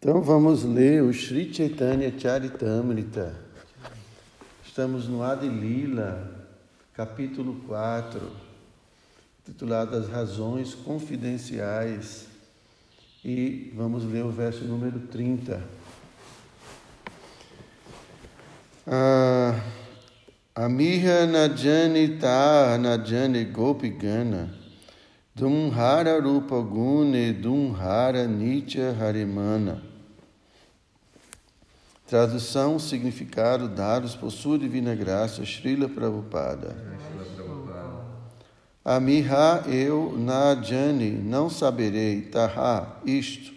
Então vamos ler o Sri Chaitanya Charitamrita. Estamos no Adilila, capítulo 4, titulado As Razões Confidenciais. E vamos ler o verso número 30. Ah, Amiha Najani Ta Najani Gopigana Dumhara Rupa Gune Dumhara Nitya Harimana Tradução, significado dados por divina graça, Srila Prabhupada. Amiha eu Najani não saberei, Taha, isto.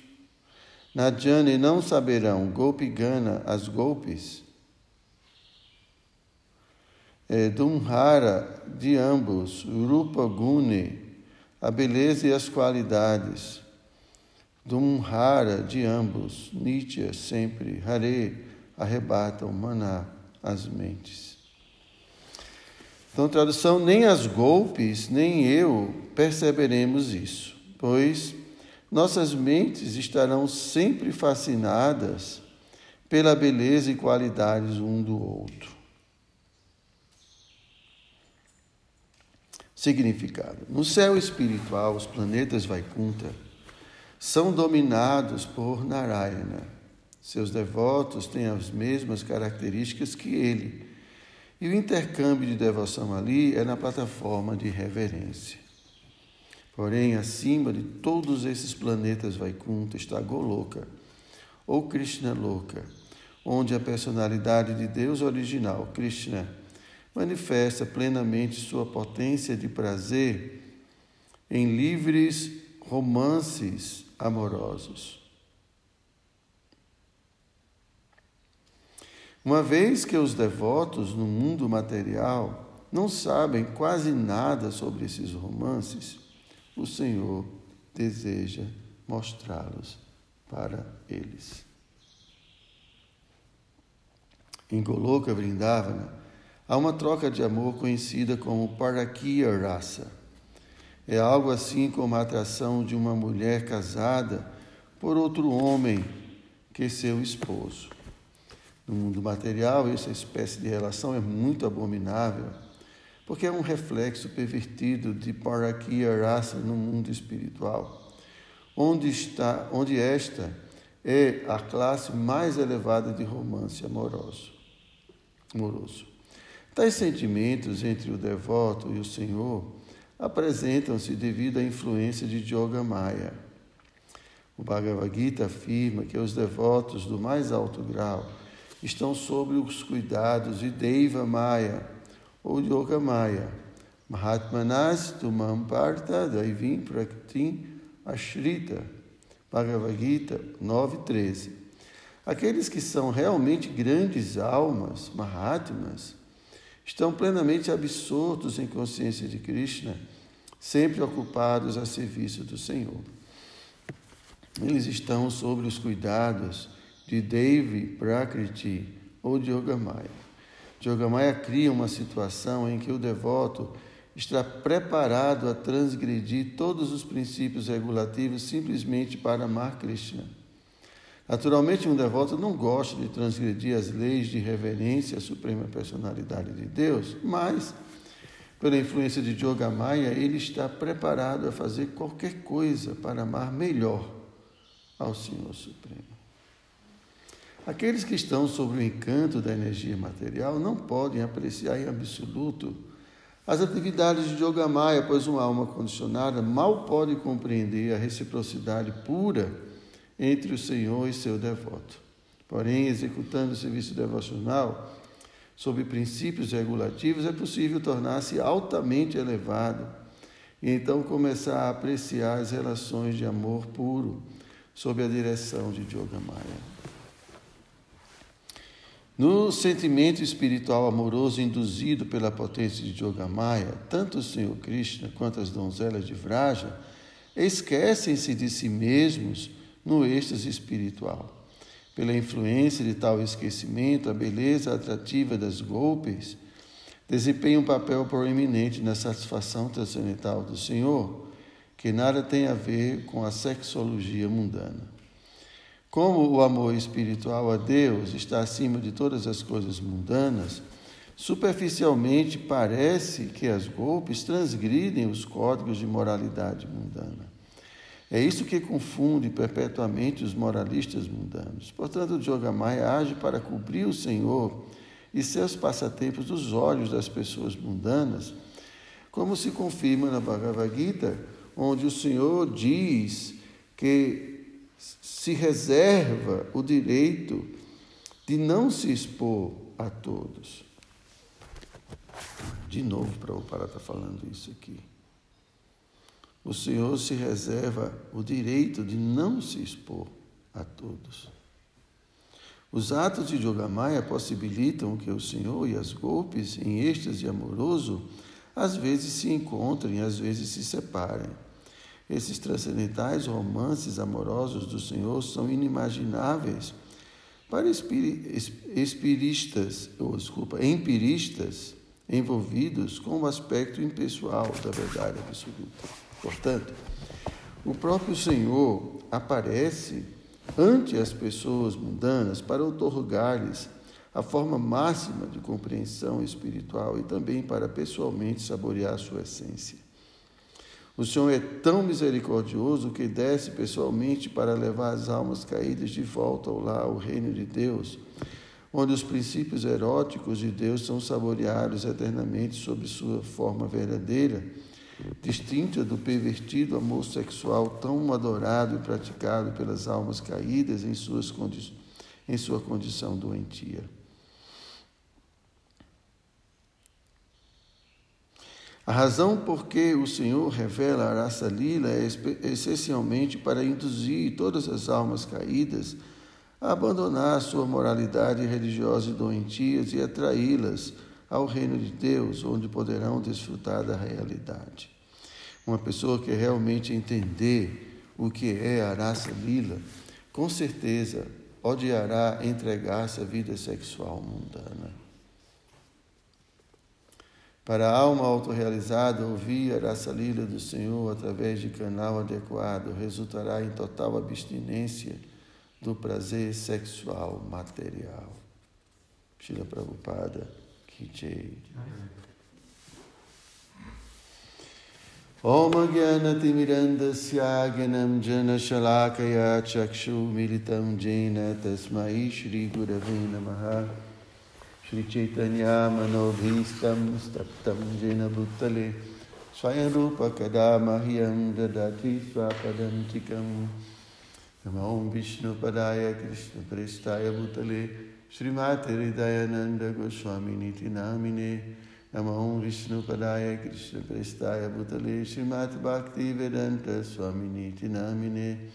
Najani não saberão, Gopigana, as golpes. É, Dumhara, de ambos, Rupa Gune, a beleza e as qualidades. Dumhara, de ambos, Nitya, sempre, Hare, arrebata o maná, as mentes. Então, tradução: nem as golpes, nem eu perceberemos isso, pois nossas mentes estarão sempre fascinadas pela beleza e qualidades um do outro. Significado: no céu espiritual, os planetas Vaikunta são dominados por Narayana. Seus devotos têm as mesmas características que ele. E o intercâmbio de devoção ali é na plataforma de reverência. Porém, acima de todos esses planetas Vaikunta está Goloka, ou Krishna Loka, onde a personalidade de Deus original, Krishna, manifesta plenamente sua potência de prazer em livres romances amorosos. Uma vez que os devotos no mundo material não sabem quase nada sobre esses romances, o Senhor deseja mostrá-los para eles. Em Goloka Vrindavana, há uma troca de amor conhecida como Parakiya Rasa é algo assim como a atração de uma mulher casada por outro homem que seu esposo. No mundo material, essa espécie de relação é muito abominável, porque é um reflexo pervertido de Parakia Rasa no mundo espiritual, onde, está, onde esta é a classe mais elevada de romance amoroso. amoroso. Tais sentimentos entre o devoto e o Senhor apresentam-se devido à influência de Yoga Maya. O Bhagavad Gita afirma que os devotos do mais alto grau estão sob os cuidados de Deva Maya ou Yoga Maya. Mahatmanas tumam parta daivim praktim ashrita. Bhagavad Gita 9.13 Aqueles que são realmente grandes almas, Mahatmas, estão plenamente absortos em consciência de Krishna, sempre ocupados a serviço do Senhor. Eles estão sob os cuidados de Devi Prakriti ou Yogamaya. Yogamaya cria uma situação em que o devoto está preparado a transgredir todos os princípios regulativos simplesmente para amar Krishna. Naturalmente, um devoto não gosta de transgredir as leis de reverência à Suprema Personalidade de Deus, mas, pela influência de Yogamaya, ele está preparado a fazer qualquer coisa para amar melhor ao Senhor Supremo. Aqueles que estão sob o encanto da energia material não podem apreciar em absoluto as atividades de Yogamaya, pois uma alma condicionada mal pode compreender a reciprocidade pura entre o Senhor e seu devoto. Porém, executando o serviço devocional sob princípios regulativos, é possível tornar-se altamente elevado e então começar a apreciar as relações de amor puro sob a direção de Yogamaya. No sentimento espiritual amoroso induzido pela potência de Yogamaya, tanto o Senhor Krishna quanto as donzelas de Vraja esquecem-se de si mesmos no êxtase espiritual. Pela influência de tal esquecimento, a beleza atrativa das golpes desempenha um papel proeminente na satisfação transcendental do Senhor, que nada tem a ver com a sexologia mundana. Como o amor espiritual a Deus está acima de todas as coisas mundanas, superficialmente parece que as golpes transgridem os códigos de moralidade mundana. É isso que confunde perpetuamente os moralistas mundanos. Portanto, o Jogamaya age para cobrir o Senhor e seus passatempos dos olhos das pessoas mundanas, como se confirma na Bhagavad Gita, onde o Senhor diz que se reserva o direito de não se expor a todos. De novo, Prabhupada está falando isso aqui. O Senhor se reserva o direito de não se expor a todos. Os atos de Yogamaya possibilitam que o Senhor e as golpes, em êxtase amoroso, às vezes se encontrem, às vezes se separem. Esses transcendentais romances amorosos do Senhor são inimagináveis para espiristas, ou desculpa, empiristas envolvidos com o aspecto impessoal da verdade absoluta. Portanto, o próprio Senhor aparece ante as pessoas mundanas para otorgar-lhes a forma máxima de compreensão espiritual e também para pessoalmente saborear sua essência. O Senhor é tão misericordioso que desce pessoalmente para levar as almas caídas de volta ao lar, ao reino de Deus, onde os princípios eróticos de Deus são saboreados eternamente sob sua forma verdadeira, distinta do pervertido amor sexual tão adorado e praticado pelas almas caídas em, suas em sua condição doentia. A razão por que o Senhor revela a raça lila é essencialmente para induzir todas as almas caídas a abandonar sua moralidade religiosa e doentias e atraí-las ao reino de Deus, onde poderão desfrutar da realidade. Uma pessoa que realmente entender o que é a raça lila, com certeza odiará entregar-se à vida sexual mundana. Para a alma autorrealizada, ouvir a raça lila do Senhor através de canal adequado resultará em total abstinência do prazer sexual material. Shila Prabhupada, Kijay. ॐ ज्ञानतिमिरन्दस्य ज्ञानं जनशलाकया चक्षुमिलितं जेन तस्मै श्रीगुरवे नमः श्रीचैतन्या मनोभीष्टं स्तप्तं जेन भूतले स्वयं रूपकदा मह्यं ददाति स्वापदं चिकं नमो विष्णुपदाय कृष्णप्रेष्ठाय भूतले श्रीमाते हृदयानन्दगोस्वामिनीति नामिने Namo Vishnu Padaya Krishna Prestaya Bhutale Srimati Bhakti Vedanta Swami Niti Namine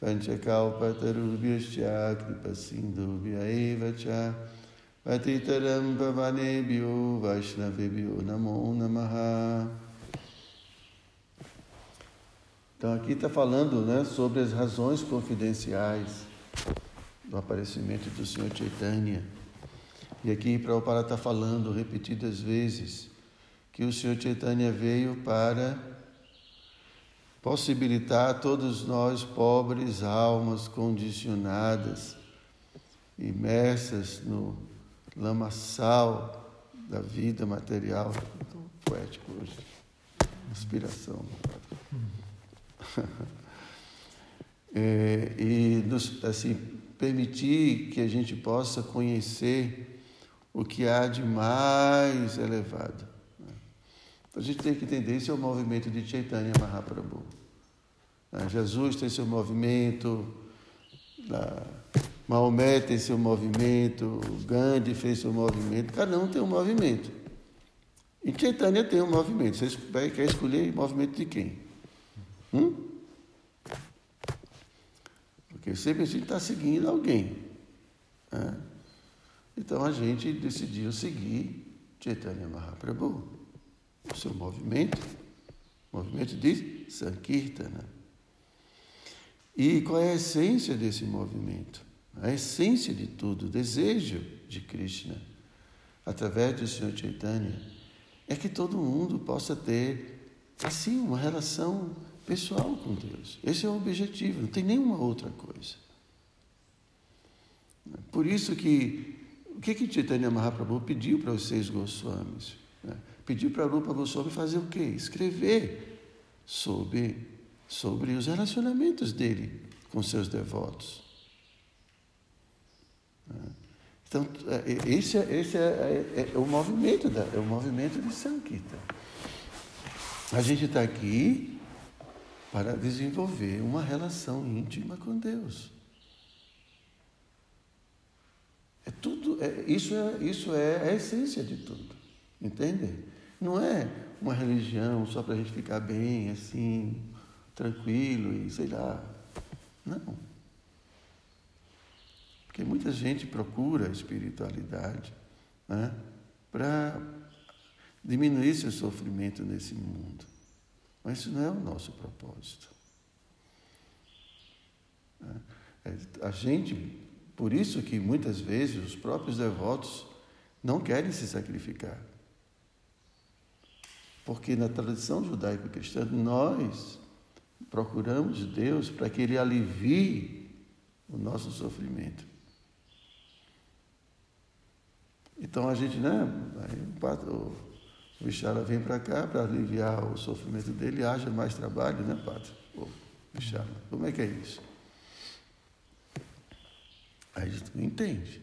Panchakalpatarubhyascha Kripa Sindhubhya Eva Cha Patitaram Pavanebhyo Vaishnavebhyo Namo Namaha. Então aqui está falando né, sobre as razões confidenciais do aparecimento do Senhor Chaitanya. E aqui Prabhupada está falando repetidas vezes que o Senhor Chaitanya veio para possibilitar a todos nós, pobres almas condicionadas, imersas no lamaçal da vida material. Muito poético hoje. Inspiração. é, e nos, assim, permitir que a gente possa conhecer o que há de mais elevado. A gente tem que entender, esse é o movimento de Chaitanya Mahaprabhu. Né? Jesus tem seu movimento, da Maomé tem seu movimento, Gandhi fez seu movimento, cada um tem um movimento. E Chaitanya tem um movimento. Você quer escolher movimento de quem? Hum? Porque sempre a gente está seguindo alguém. Né? Então a gente decidiu seguir Chaitanya Mahaprabhu, o seu movimento, o movimento de Sankirtana. E qual é a essência desse movimento? a essência de tudo, o desejo de Krishna, através do Senhor Chaitanya, é que todo mundo possa ter, assim, uma relação pessoal com Deus. Esse é o objetivo, não tem nenhuma outra coisa. por isso que o que que Chaitanya Mahaprabhu pediu para os seis Goswamis? Né? Pediu para Rupa Goswami fazer o quê? Escrever sobre, sobre os relacionamentos dele com seus devotos. Né? Então, é, esse, é, esse é, é, é, o movimento da, é o movimento de Sankita. A gente está aqui para desenvolver uma relação íntima com Deus. É tudo, é, isso, é, isso é a essência de tudo, entende? Não é uma religião só para a gente ficar bem, assim, tranquilo e sei lá. Não. Porque muita gente procura a espiritualidade né, para diminuir seu sofrimento nesse mundo. Mas isso não é o nosso propósito. É, a gente, por isso que muitas vezes os próprios devotos não querem se sacrificar. Porque na tradição judaico-cristã nós procuramos Deus para que Ele alivie o nosso sofrimento. Então a gente, né? O, o Bichala vem para cá para aliviar o sofrimento dele, haja mais trabalho, né? Ô, Bichala, como é que é isso? Aí gente não entende.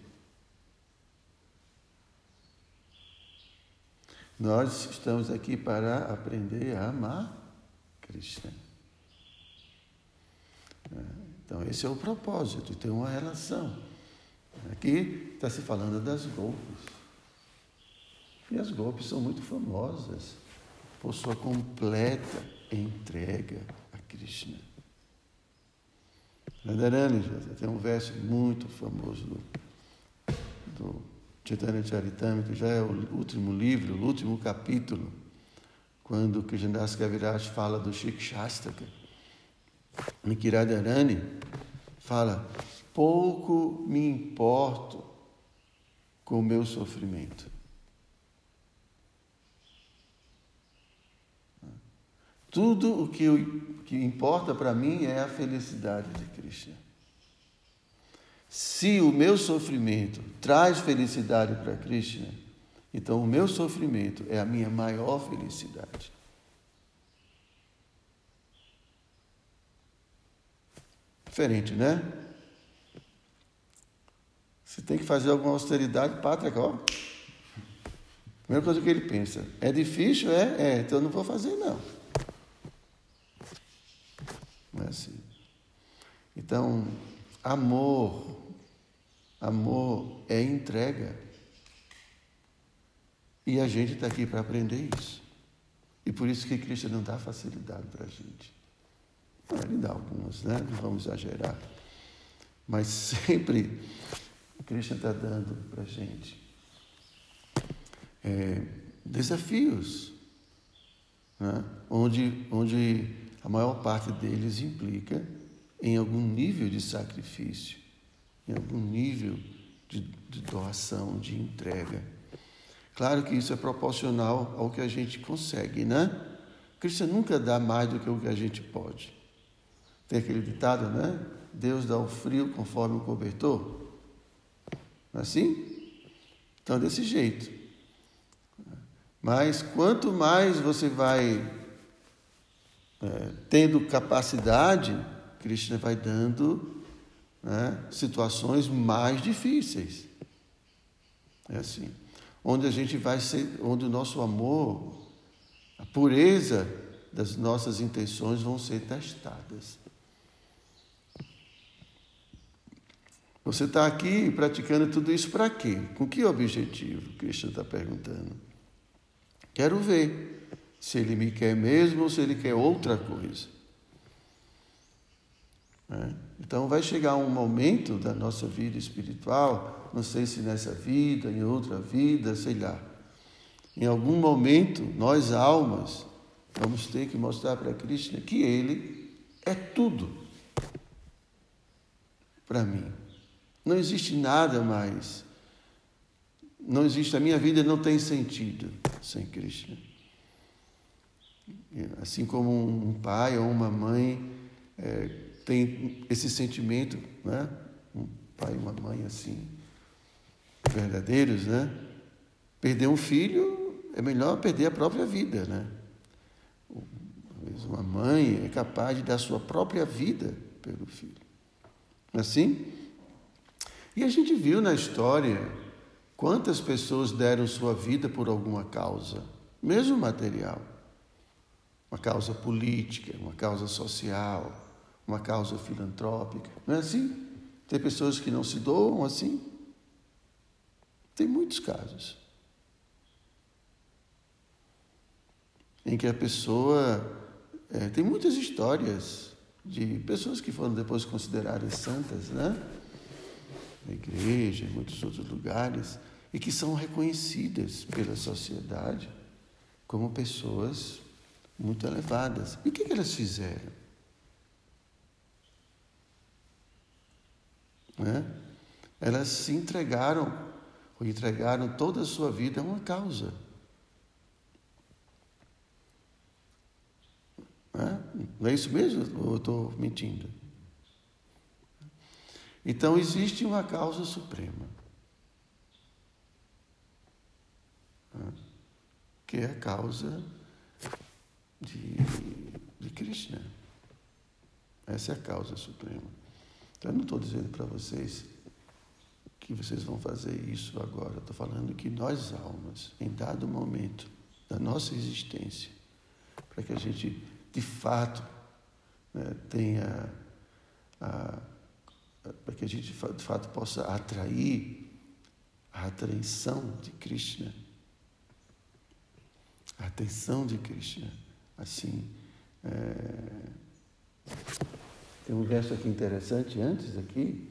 Nós estamos aqui para aprender a amar Krishna. É, então, esse é o propósito, ter uma relação. Aqui está se falando das golpes. E as golpes são muito famosas por sua completa entrega a Krishna. Radharani tem um verso muito famoso do, do Chaitanya Charitamrita, já é o último livro, o último capítulo, quando Krishnadas Kaviraj fala do Shikshastaka. Em que Radharani fala, pouco me importo com o meu sofrimento. Tudo o que, eu, que importa para mim é a felicidade de Krishna. Se o meu sofrimento traz felicidade para Krishna, então o meu sofrimento é a minha maior felicidade. Diferente, né? Você tem que fazer alguma austeridade, pátria, ó. Primeira coisa que ele pensa, é difícil? É, é, então eu não vou fazer não. Não é assim. Então, amor, amor é entrega. E a gente está aqui para aprender isso. E por isso que Cristo não dá facilidade para a gente. Ele dá algumas, né? Não vamos exagerar. Mas sempre Cristo está dando para a gente é, desafios, né? onde, onde a maior parte deles implica em algum nível de sacrifício, em algum nível de, de doação, de entrega. Claro que isso é proporcional ao que a gente consegue, né? Cristo nunca dá mais do que o que a gente pode. Tem aquele ditado, né? Deus dá o frio conforme o cobertor. Não é assim? Então, desse jeito. Mas quanto mais você vai é, tendo capacidade, Krishna vai dando né, situações mais difíceis. É assim. Onde a gente vai ser, onde o nosso amor, a pureza das nossas intenções vão ser testadas. Você está aqui praticando tudo isso para quê? Com que objetivo? Krishna está perguntando. Quero ver se ele me quer mesmo ou se ele quer outra coisa. É? Então vai chegar um momento da nossa vida espiritual, não sei se nessa vida, em outra vida, sei lá. Em algum momento, nós almas vamos ter que mostrar para Krishna que Ele é tudo para mim. Não existe nada mais. Não existe, a minha vida não tem sentido sem Krishna. Assim como um pai ou uma mãe é, tem esse sentimento, né? um pai e uma mãe assim, verdadeiros, né? Perder um filho é melhor perder a própria vida, né? Uma mãe é capaz de dar sua própria vida pelo filho. Assim? E a gente viu na história quantas pessoas deram sua vida por alguma causa, mesmo material. Uma causa política, uma causa social, uma causa filantrópica. Não é assim? Tem pessoas que não se doam assim? Tem muitos casos. Em que a pessoa. É, tem muitas histórias de pessoas que foram depois consideradas santas, né? Na igreja, em muitos outros lugares, e que são reconhecidas pela sociedade como pessoas muito elevadas. E o que, que elas fizeram? Né? Elas se entregaram, ou entregaram toda a sua vida a uma causa. Não é isso mesmo ou eu estou mentindo? Então existe uma causa suprema, que é a causa de, de Krishna. Essa é a causa suprema. Então eu não estou dizendo para vocês que vocês vão fazer isso agora. Estou falando que nós, almas, em dado momento da nossa existência, para que a gente de fato né, tenha para que a gente de fato possa atrair a atenção de Krishna. A atenção de Krishna. Assim, é... tem um verso aqui interessante antes aqui,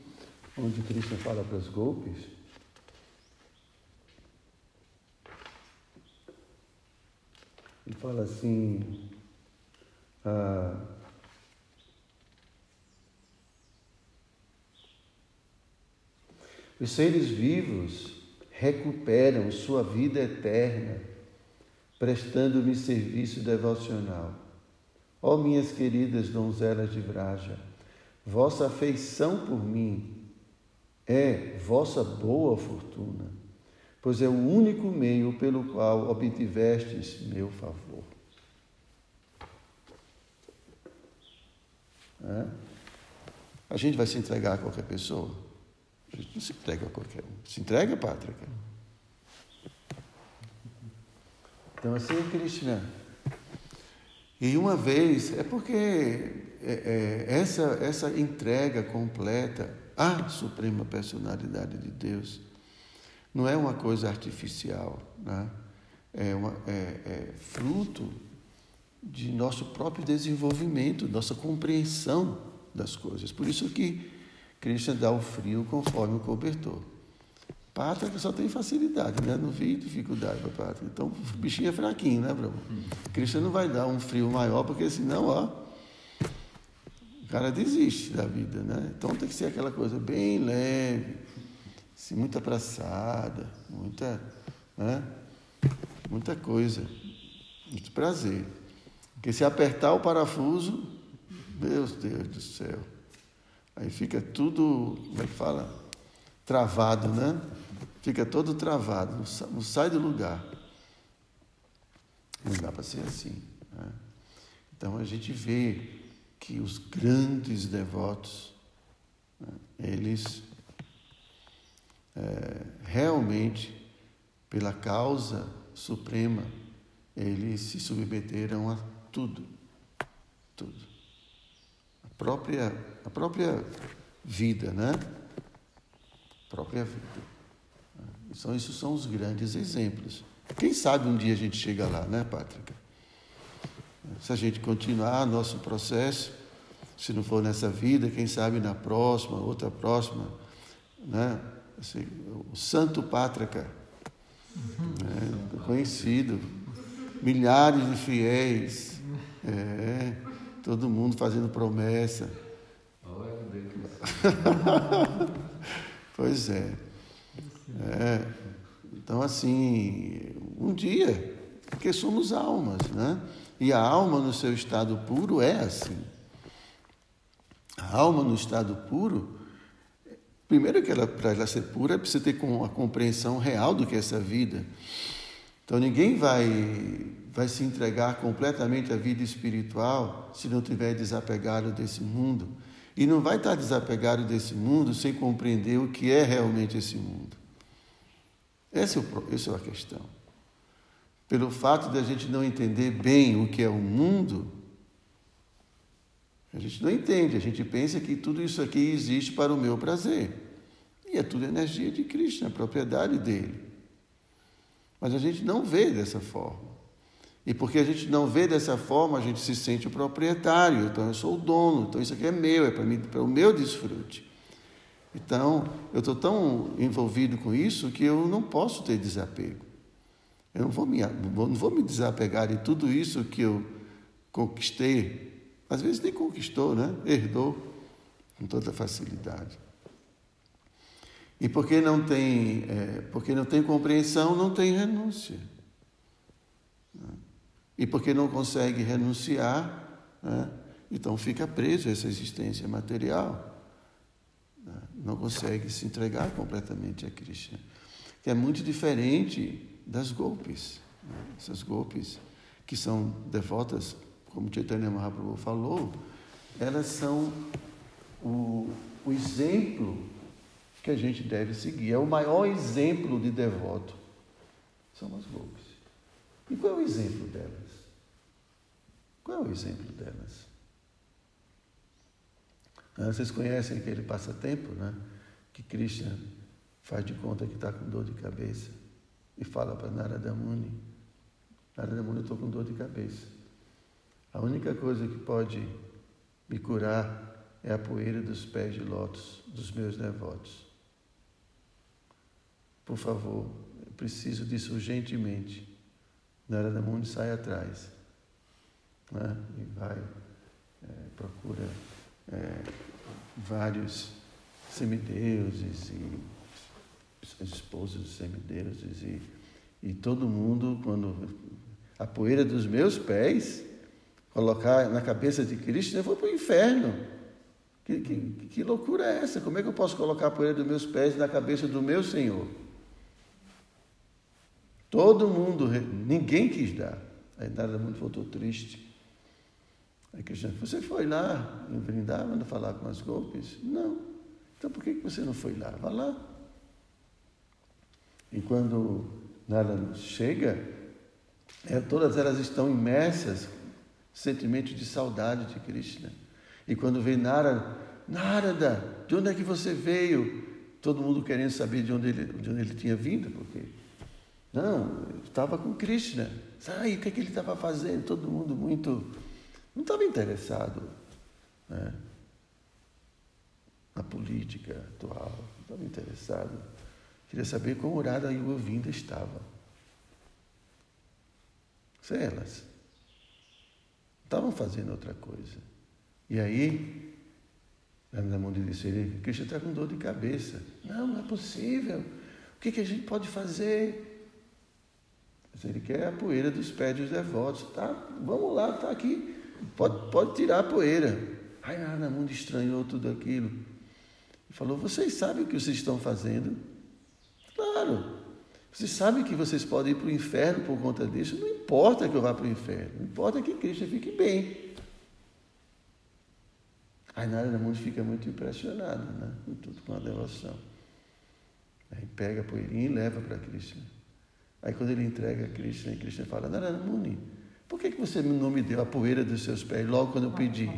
onde Krishna fala para os golpes. Ele fala assim, ah, os seres vivos recuperam sua vida eterna prestando-me serviço devocional. Ó minhas queridas donzelas de Vraja, vossa afeição por mim é vossa boa fortuna, pois é o único meio pelo qual obtivestes meu favor. É? A gente vai se entregar a qualquer pessoa? A gente não se entrega a qualquer um. Se entrega, Pátrica. Então, assim é Krishna. E uma vez, é porque é, é, essa, essa entrega completa à Suprema Personalidade de Deus não é uma coisa artificial, né? é, uma, é, é fruto de nosso próprio desenvolvimento, nossa compreensão das coisas. Por isso que Krishna dá o frio conforme o cobertor. Pátria só tem facilidade, né? Não vi dificuldade para pátria. Então o bichinho é fraquinho, né, Brahma? Krishna não vai dar um frio maior, porque senão, ó, o cara desiste da vida, né? Então tem que ser aquela coisa bem leve, assim, muita abraçada, muita, né? muita coisa, muito prazer. Porque se apertar o parafuso, meu Deus do céu, aí fica tudo, como é que fala? Travado, né? Fica todo travado, não sai do lugar. Não dá para ser assim. Né? Então a gente vê que os grandes devotos, né, eles é, realmente, pela causa suprema, eles se submeteram a tudo, tudo. A própria, a própria vida, né? A própria vida. Então, isso são os grandes exemplos. Quem sabe um dia a gente chega lá, né, Pátrica? Se a gente continuar nosso processo, se não for nessa vida, quem sabe na próxima, outra próxima, né? Assim, o Santo Pátrica, né? conhecido, milhares de fiéis, é, todo mundo fazendo promessa. pois é. É. Então, assim, um dia, porque somos almas, né? E a alma no seu estado puro é assim. A alma no estado puro primeiro que ela para ela ser pura precisa ter a compreensão real do que é essa vida. Então ninguém vai vai se entregar completamente à vida espiritual se não tiver desapegado desse mundo. E não vai estar desapegado desse mundo sem compreender o que é realmente esse mundo. Essa é, o, essa é a questão. Pelo fato de a gente não entender bem o que é o mundo, a gente não entende, a gente pensa que tudo isso aqui existe para o meu prazer. E é tudo energia de Krishna, propriedade dele. Mas a gente não vê dessa forma. E porque a gente não vê dessa forma, a gente se sente o proprietário. Então eu sou o dono, então isso aqui é meu, é para mim, para o meu desfrute. Então eu estou tão envolvido com isso que eu não posso ter desapego. Eu não vou me, não vou me desapegar de tudo isso que eu conquistei. Às vezes nem conquistou, né? Herdou com toda facilidade. E porque não tem, é, porque não tem compreensão, não tem renúncia. E porque não consegue renunciar, né? então fica preso a essa existência material. Né? Não consegue se entregar completamente a Krishna. Que é muito diferente das golpes. Né? Essas golpes que são devotas, como Chaitanya Mahaprabhu falou, elas são o, o exemplo que a gente deve seguir. É o maior exemplo de devoto. São as golpes. E qual é o exemplo delas? Qual é o exemplo delas? Ah, vocês conhecem aquele passatempo, né? Que Krishna faz de conta que está com dor de cabeça e fala para Narada Muni: Narada Muni, eu estou com dor de cabeça. A única coisa que pode me curar é a poeira dos pés de lótus dos meus devotos. Por favor, eu preciso disso urgentemente. Narada Muni sai atrás né? e vai, é, procura é, vários semideuses e esposas dos semideuses e, e todo mundo, quando a poeira dos meus pés colocar na cabeça de Cristo, eu vou para o inferno. Que, que, que loucura é essa? Como é que eu posso colocar a poeira dos meus pés na cabeça do meu Senhor? Todo mundo, ninguém quis dar. Aí Narada Mundo voltou triste. Aí Krishna, você foi lá em Vrindavan falar com as golpes? Não. Então por que você não foi lá? Vá lá. E quando Narada chega, é, todas elas estão imersas sentimento de saudade de Krishna. E quando vem Narada, Narada, de onde é que você veio? Todo mundo querendo saber de onde ele, de onde ele tinha vindo, porque não, estava com Krishna. Sabe o que, é que ele estava fazendo? Todo mundo muito não estava interessado né, na política atual, não estava interessado. Queria saber como Urada e Govinda estava. Se elas estavam fazendo outra coisa. E aí, na mão de ele, Cristo está com dor de cabeça. Não, não é possível. O que, que a gente pode fazer? Ele quer a poeira dos pés dos devotos. Tá, vamos lá, está aqui. Pode, pode tirar a poeira. Ai, Nada Mundo estranhou tudo aquilo. E falou: Vocês sabem o que vocês estão fazendo? Claro. Vocês sabem que vocês podem ir para o inferno por conta disso. Não importa que eu vá para o inferno. Importa que Cristo fique bem. Aí Narada Mundo fica muito impressionado né? com tudo, com a devoção. Aí pega a poeirinha e leva para Cristo. Aí quando ele entrega a Cristo, a Cristo fala, Narada Muni, por que, que você não me deu a poeira dos seus pés logo quando eu pedi?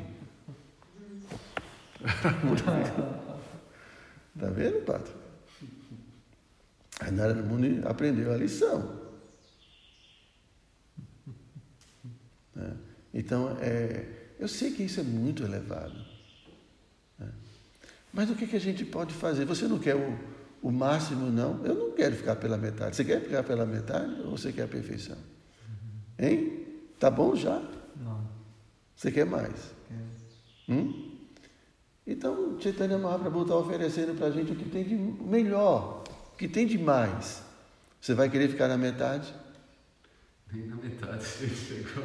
Está vendo, Pato? A Narada Muni aprendeu a lição. Né? Então, é, eu sei que isso é muito elevado. Né? Mas o que, que a gente pode fazer? Você não quer o, o máximo, não? Eu não quero ficar pela metade. Você quer ficar pela metade ou você quer a perfeição? Hein? Tá bom já? Não. Você quer mais? Quero. Hum? Então, Chaitanya Mahaprabhu está oferecendo para a gente o que tem de melhor, o que tem de mais. Você vai querer ficar na metade? Nem na metade você chegou.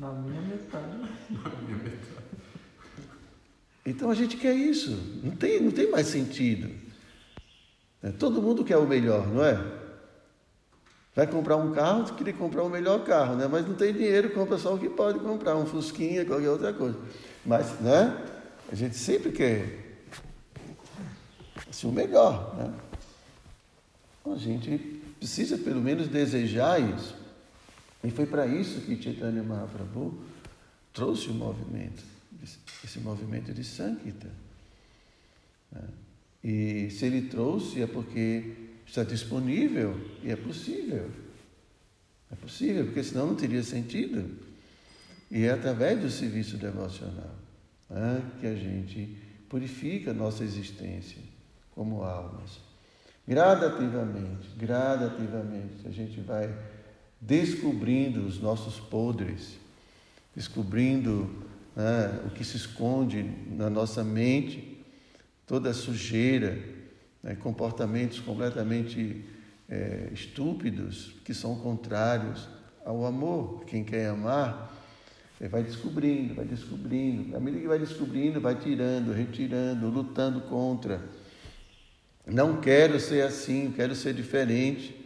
Na minha metade. Na minha metade. Então a gente quer isso. Não tem, não tem mais sentido. É, todo mundo quer o melhor, não é? Vai comprar um carro, queria comprar o melhor carro, né? Mas não tem dinheiro, compra só o que pode comprar, um fusquinha, qualquer outra coisa. Mas, né? A gente sempre quer assim, o melhor, né? Então, a gente precisa pelo menos desejar isso. E foi para isso que Chaitanya Mahaprabhu trouxe o movimento, esse movimento de Sankita. Né? E se ele trouxe é porque está disponível e é possível. É possível, porque senão não teria sentido. E é através do serviço devocional né, que a gente purifica a nossa existência como almas. Gradativamente, gradativamente, a gente vai descobrindo os nossos podres, descobrindo né, o que se esconde na nossa mente, toda a sujeira, né, comportamentos completamente é, estúpidos que são contrários ao amor. Quem quer amar é, vai descobrindo, vai descobrindo. À medida que vai descobrindo, vai tirando, retirando, lutando contra. Não quero ser assim, quero ser diferente.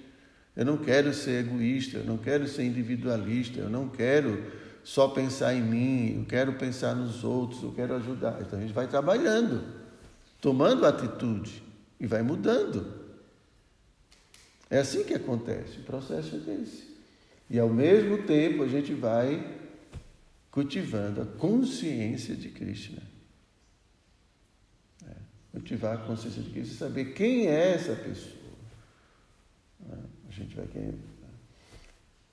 Eu não quero ser egoísta, eu não quero ser individualista, eu não quero só pensar em mim, eu quero pensar nos outros, eu quero ajudar. Então a gente vai trabalhando, tomando atitude e vai mudando. É assim que acontece, o processo é esse. E ao mesmo tempo a gente vai cultivando a consciência de Krishna. É, cultivar a consciência de Krishna saber quem é essa pessoa. É, a gente vai querer.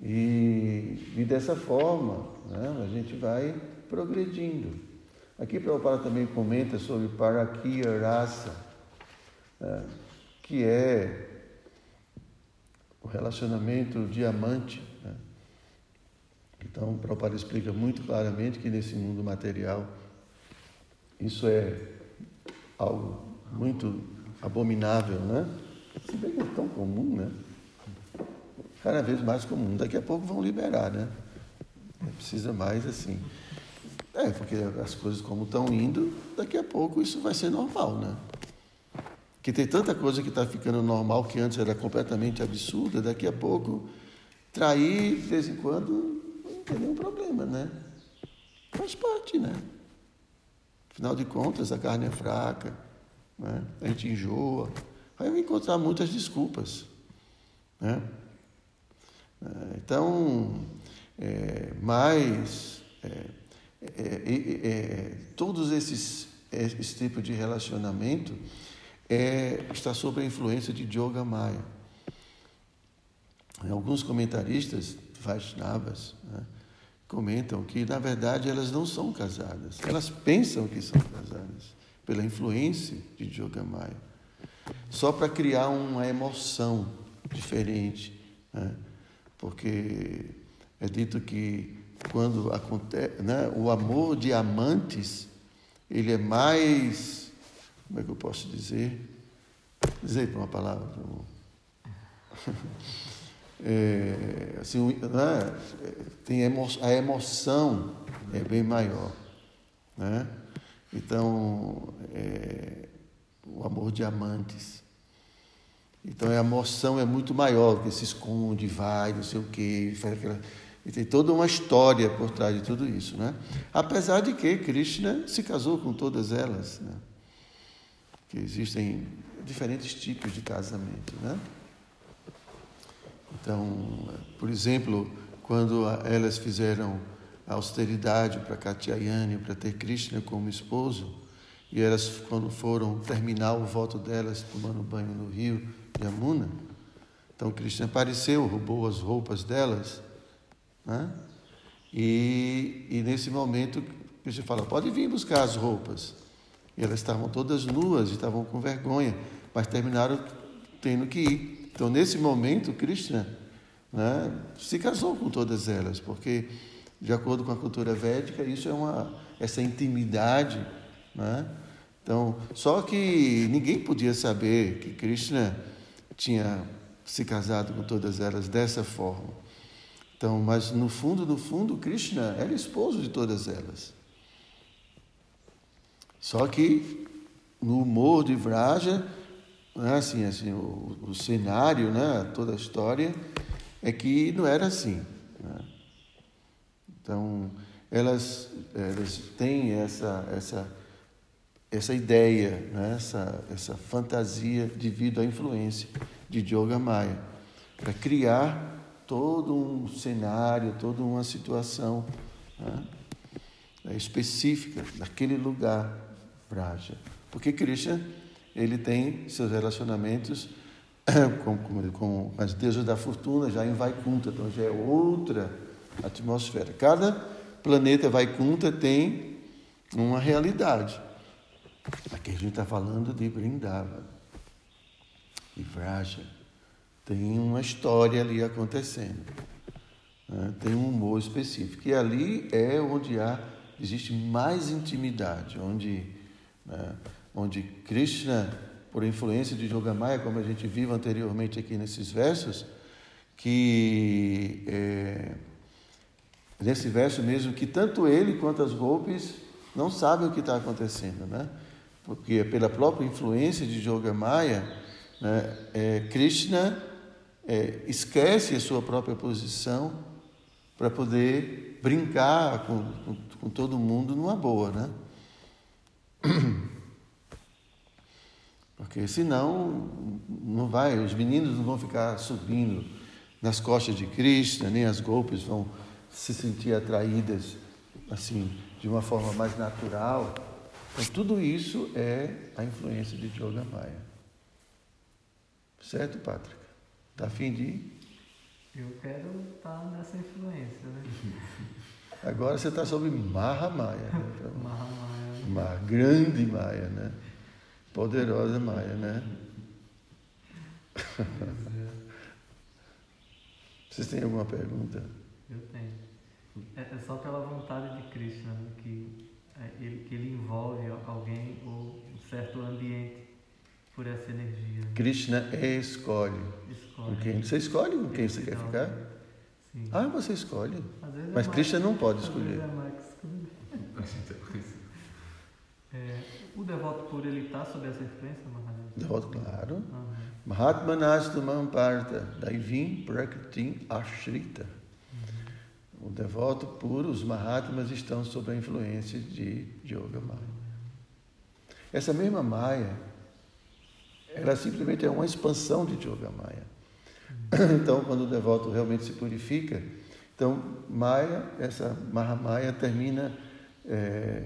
E, e dessa forma, né, a gente vai progredindo. Aqui Prabhupada também comenta sobre Parakya Rasa, né, que é o relacionamento diamante. Né? Então, Prabhupada explica muito claramente que nesse mundo material isso é algo muito abominável, né? Se bem que é tão comum, né? cada vez mais comum. Daqui a pouco vão liberar, né? Precisa mais assim. É, porque as coisas como estão indo, daqui a pouco isso vai ser normal, né? Que tem tanta coisa que está ficando normal que antes era completamente absurda, daqui a pouco trair de vez em quando não tem nenhum problema, né? Faz parte, né? Afinal de contas, a carne é fraca, né? a gente enjoa, vai encontrar muitas desculpas, né? É, então, é, mas é, é, é, todos esses esse tipo de relacionamento está sob a influência de Yoga Maya. Alguns comentaristas Vaishnavas né, comentam que, na verdade, elas não são casadas. Elas pensam que são casadas pela influência de Yoga Maya. Só para criar uma emoção diferente. Né? porque é dito que quando acontece, né, o amor de amantes, ele é mais, como é que eu posso dizer? Dizer para uma palavra. É, assim, né, tem emo, a emoção é bem maior, né? Então, é, o amor de amantes. Então a emoção é muito maior, que se esconde, vai, não sei o quê, faz aquela. E tem toda uma história por trás de tudo isso, né? Apesar de que Krishna se casou com todas elas, né? Que existem diferentes tipos de casamento, né? Então, por exemplo, quando elas fizeram a austeridade para Katyayani, para ter Krishna como esposo, e elas, quando foram terminar o voto delas tomando banho no rio, Yamuna. Então Krishna apareceu, roubou as roupas delas. Né? E, e nesse momento Krishna fala, pode vir buscar as roupas. E elas estavam todas nuas estavam com vergonha, mas terminaram tendo que ir. Então nesse momento Krishna né, se casou com todas elas, porque de acordo com a cultura védica isso é uma essa intimidade, né? Então, só que ninguém podia saber que Krishna tinha se casado com todas elas dessa forma. Então, mas no fundo, no fundo, Krishna era esposo de todas elas. Só que no humor de Vraja, né, assim, assim, o, o, cenário, né, toda a história, é que não era assim. Né? Então, elas, elas têm essa, essa, essa ideia, né, essa, essa fantasia devido à influência de Yoga Maya, para criar todo um cenário, toda uma situação né, específica daquele lugar, Vraja. Porque Krishna ele tem seus relacionamentos com, com, com as deusas da fortuna já em Vaikunta, então já é outra atmosfera. Cada planeta Vaikunta tem uma realidade. Aqui a gente está falando de Brindava, de Vraja. Tem uma história ali acontecendo. Né? Tem um humor específico. E ali é onde há, existe mais intimidade, onde, né? onde Krishna, por influência de Yogamaya, como a gente viu anteriormente aqui nesses versos, que é, nesse verso mesmo, que tanto ele quanto as golpes não sabem o que está acontecendo, né? Porque pela própria influência de Yogamaya, né, é, Krishna é, esquece a sua própria posição para poder brincar com, com, com, todo mundo numa boa, né? Porque senão não vai, os meninos não vão ficar subindo nas costas de Krishna, nem as golpes vão se sentir atraídas assim de uma forma mais natural. Então tudo isso é a influência de Yoga Maya. Certo, Patrick? Está afim de ir? Eu quero estar tá nessa influência, né? Agora você está sobre Maha Maya. Né? Então, Maha Maya. Uma grande Maya, né? Poderosa Maya, né? Vocês têm alguma pergunta? Eu tenho. É, é só pela vontade de Krishna né? que, é, ele, que ele envolve alguém ou um certo ambiente por essa energia. Krishna escolhe. Escolhe. Quem, você escolhe com quem você quer ficar? Sim. Ah, você escolhe. Mas é Krishna não pode escolher. É é, o devoto puro ele está sob essa influência, Maharaj? Devoto, claro. Uhum. Mahatma Nastumam Parta, Daivim Prakritim Ashrita. Uhum. O devoto puro, os Mahatmas estão sob a influência de Yoga Maya. Essa mesma Maya ela simplesmente é uma expansão de Yoga Maya. Então, quando o devoto realmente se purifica, então Maya, essa Mahamaya termina é,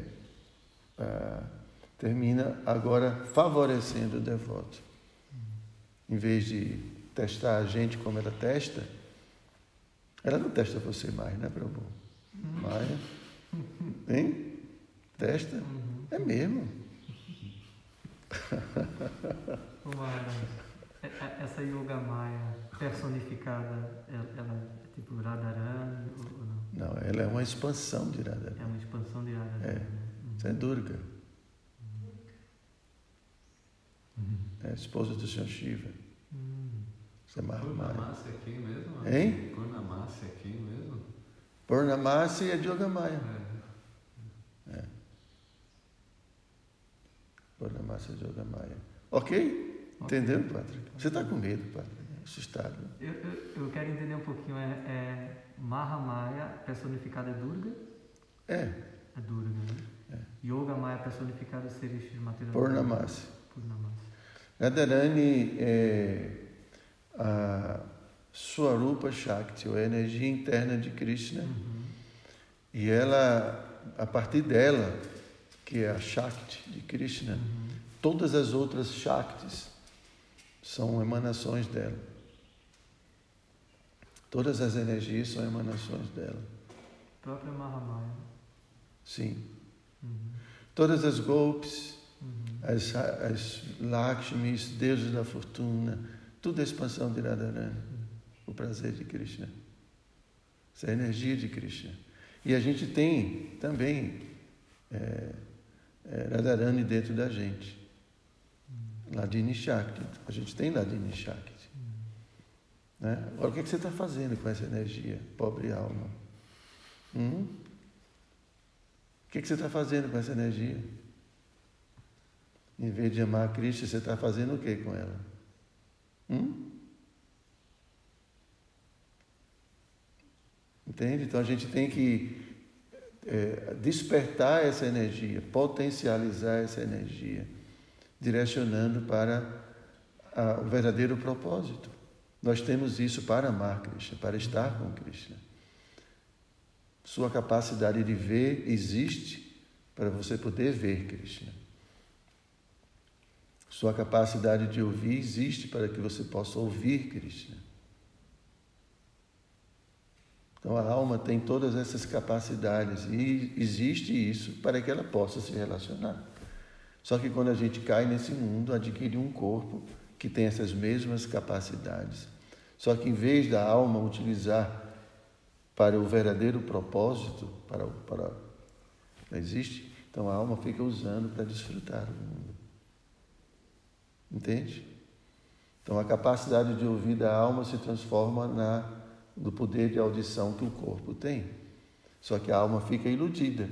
termina agora favorecendo o devoto. Em vez de testar a gente como ela testa, ela não testa você mais, né, Prabhu? Maia, hein? Testa? É mesmo. É, é, essa Yoga Maya personificada, ela, é tipo Radharani ou não? Não, ela é uma expansão de Radharani. É uma expansão de Radharani. É, né? isso é Durga. Uhum. É a esposa do Sr. Shiva. Uhum. Isso é Mahamaya. Purnamasi aqui mesmo? Hein? Purnamasi aqui mesmo? Purnamasi é Yoga Maya. É. é. Purnamasi é Yoga Maya. Ok? Entendeu, Patrick? Você está com medo, Patrick? Assustado. Eu, eu, eu, quero entender um pouquinho. É, é Mahamaya personificada é Durga? É. É Durga, né? É. Yoga Maya personificada seria Shrimati Purnamasi. Purnamasi. Radharani é a Swarupa Shakti, ou a energia interna de Krishna. Uhum. E ela, a partir dela, que é a Shakti de Krishna, uhum. todas as outras Shaktis são emanações dela. Todas as energias são emanações dela. Própria Mahamaya. Sim. Uhum. Todas as golpes, uhum. as, as Lakshmis, deuses da fortuna, tudo é expansão de Radharani. Uhum. O prazer de Krishna. Essa é a energia de Krishna. E a gente tem também é, é, Radharani dentro da gente. Ladini Shakti. A gente tem Ladini Shakti. Né? Agora, o que, é que você está fazendo com essa energia, pobre alma? Hum? O que, é que você está fazendo com essa energia? Em vez de amar Cristo, você está fazendo o que com ela? Hum? Entende? Então a gente tem que é, despertar essa energia, potencializar essa energia, direcionando para a, o verdadeiro propósito. Nós temos isso para amar Krishna, para estar com Krishna. Sua capacidade de ver existe para você poder ver Krishna. Sua capacidade de ouvir existe para que você possa ouvir Krishna. Então a alma tem todas essas capacidades e existe isso para que ela possa se relacionar. Só que quando a gente cai nesse mundo, adquire um corpo que tem essas mesmas capacidades. Só que em vez da alma utilizar para o verdadeiro propósito, para, para não existe, então a alma fica usando para desfrutar do mundo. Entende? Então a capacidade de ouvir da alma se transforma na do poder de audição que o corpo tem. Só que a alma fica iludida.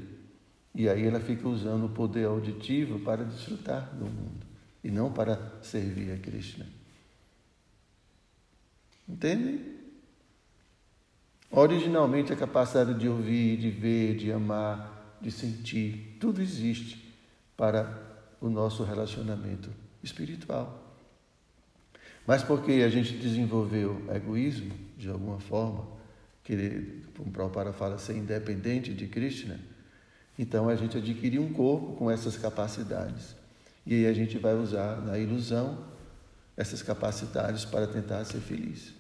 E aí ela fica usando o poder auditivo para desfrutar do mundo e não para servir a Krishna. Entendem? Originalmente a capacidade de ouvir, de ver, de amar, de sentir, tudo existe para o nosso relacionamento espiritual. Mas porque a gente desenvolveu egoísmo, de alguma forma, querer, como Prabhupada fala, ser independente de Krishna, então a gente adquiriu um corpo com essas capacidades. E aí a gente vai usar na ilusão essas capacidades para tentar ser feliz.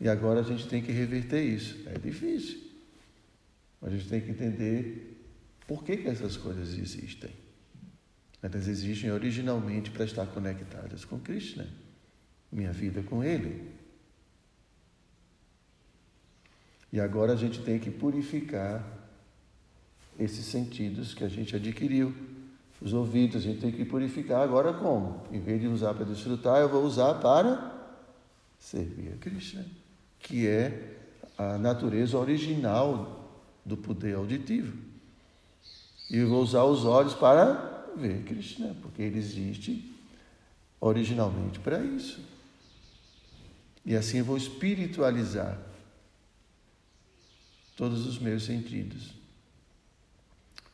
E agora a gente tem que reverter isso. É difícil. A gente tem que entender por que, que essas coisas existem. Elas existem originalmente para estar conectadas com Krishna. Minha vida com Ele. E agora a gente tem que purificar esses sentidos que a gente adquiriu. Os ouvidos, a gente tem que purificar agora como? Em vez de usar para desfrutar, eu vou usar para servir a Krishna que é a natureza original do poder auditivo. E eu vou usar os olhos para ver Krishna, porque ele existe originalmente para isso. E assim eu vou espiritualizar todos os meus sentidos.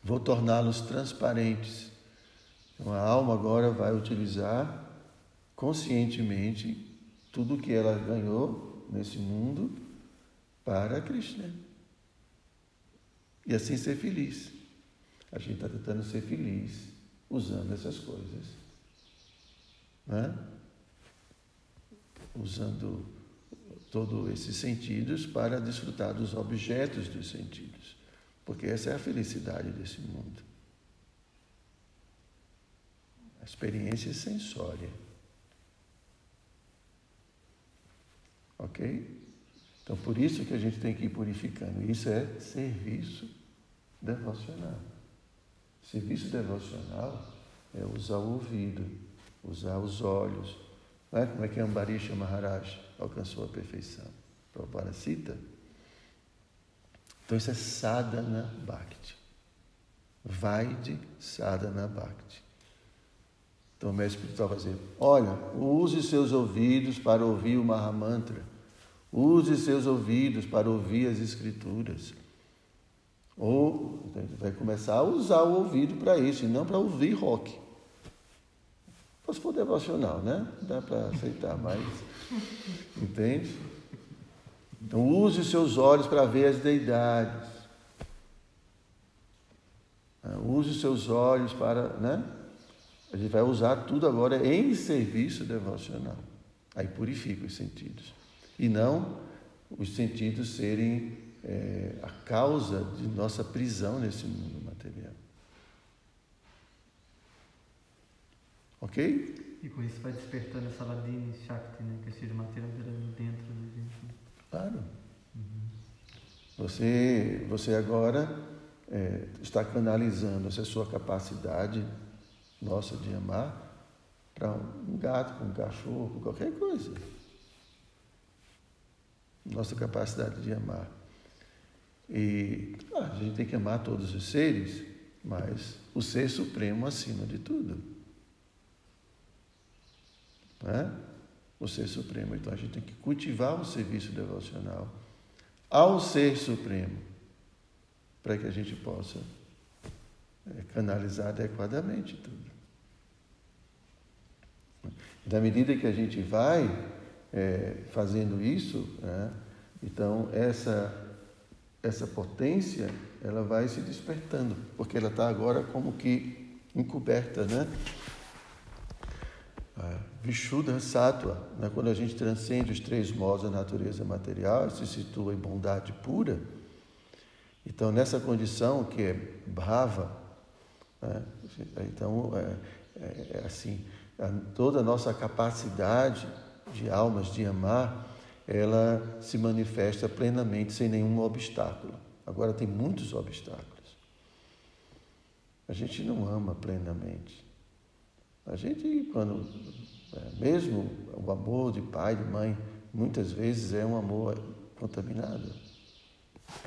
Vou torná-los transparentes. Então a alma agora vai utilizar conscientemente tudo que ela ganhou nesse mundo para Krishna. E assim ser feliz. A gente está tentando ser feliz usando essas coisas. Né? Usando todos esses sentidos para desfrutar dos objetos dos sentidos. Porque essa é a felicidade desse mundo. A experiência sensória. Ok? Então, por isso que a gente tem que ir purificando. Isso é serviço devocional. Serviço devocional é usar o ouvido, usar os olhos. Não é? Como é que Ambarisha Maharaj alcançou a perfeição? Prabhupada cita. Então, isso é sadhana bhakti. Vai de sadhana bhakti. Então, o mestre espiritual vai dizer: olha, use seus ouvidos para ouvir o Mahamantra Use seus ouvidos para ouvir as Escrituras. Ou vai começar a usar o ouvido para isso, e não para ouvir rock. Se for devocional, né? Dá para aceitar, mas. Entende? Então, use seus olhos para ver as deidades. Ah, use seus olhos para. Né? A gente vai usar tudo agora em serviço devocional. Aí purifica os sentidos e não os sentidos serem é, a causa de nossa prisão nesse mundo material. Ok? E com isso vai despertando essa Ladini Shakti, né? que é esse material dentro da gente. Claro. Uhum. Você, você agora é, está canalizando essa sua capacidade nossa de amar para um gato, para um cachorro, qualquer coisa nossa capacidade de amar. E ah, a gente tem que amar todos os seres, mas o ser supremo acima de tudo. Né? O ser supremo. Então a gente tem que cultivar o serviço devocional ao ser supremo para que a gente possa é, canalizar adequadamente tudo. Na medida que a gente vai é, fazendo isso, né, então essa essa potência ela vai se despertando, porque ela está agora como que encoberta, né? Vishuddha Sattva, né? quando a gente transcende os três modos da natureza material, se situa em bondade pura. Então, nessa condição que é Bhava, né? então, é, é, é assim, toda a nossa capacidade de almas de amar ela se manifesta plenamente sem nenhum obstáculo. Agora tem muitos obstáculos. A gente não ama plenamente. A gente, quando, é, mesmo o amor de pai, de mãe, muitas vezes é um amor contaminado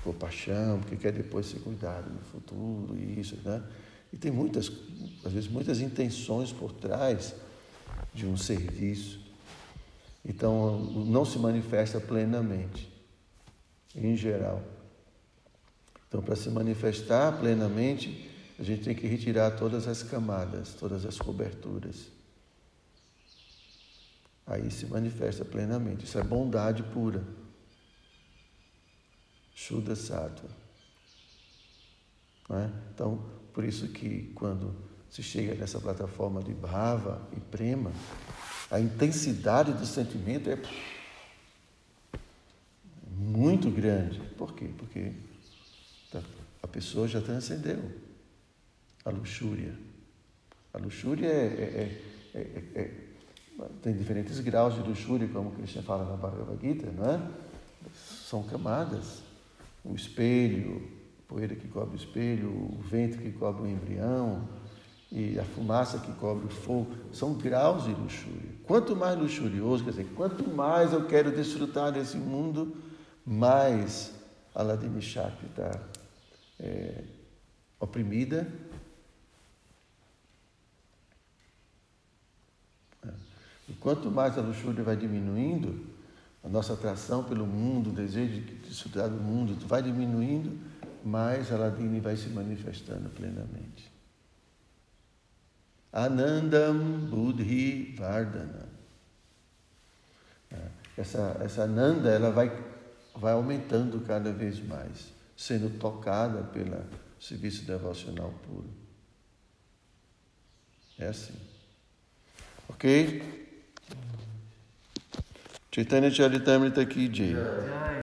por paixão, porque quer depois ser cuidado no futuro isso, né? E tem muitas, às vezes, muitas intenções por trás de um serviço. Então, não se manifesta plenamente, em geral. Então, para se manifestar plenamente, a gente tem que retirar todas as camadas, todas as coberturas. Aí se manifesta plenamente. Isso é bondade pura. Shuddha Sattva. É? Então, por isso que quando se chega nessa plataforma de Bhava e Prema, a intensidade do sentimento é muito grande. Por quê? Porque a pessoa já transcendeu a luxúria. A luxúria é, é, é, é, tem diferentes graus de luxúria, como Krishna fala na Bhagavad Gita, não é? São camadas. O espelho, poeira que cobre o espelho, o vento que cobre o embrião, e a fumaça que cobre o fogo, são graus de luxúria. Quanto mais luxurioso, quer dizer, quanto mais eu quero desfrutar desse mundo, mais a Ladini Shakti está é, oprimida. E quanto mais a luxúria vai diminuindo, a nossa atração pelo mundo, o desejo de desfrutar do mundo vai diminuindo, mais a Ladini vai se manifestando plenamente. Anandam Buddhi Vardhana. É, essa, essa Ananda ela vai, vai aumentando cada vez mais, sendo tocada pelo serviço devocional puro. É assim. Ok? Chaitanya Charitamrita ki jai.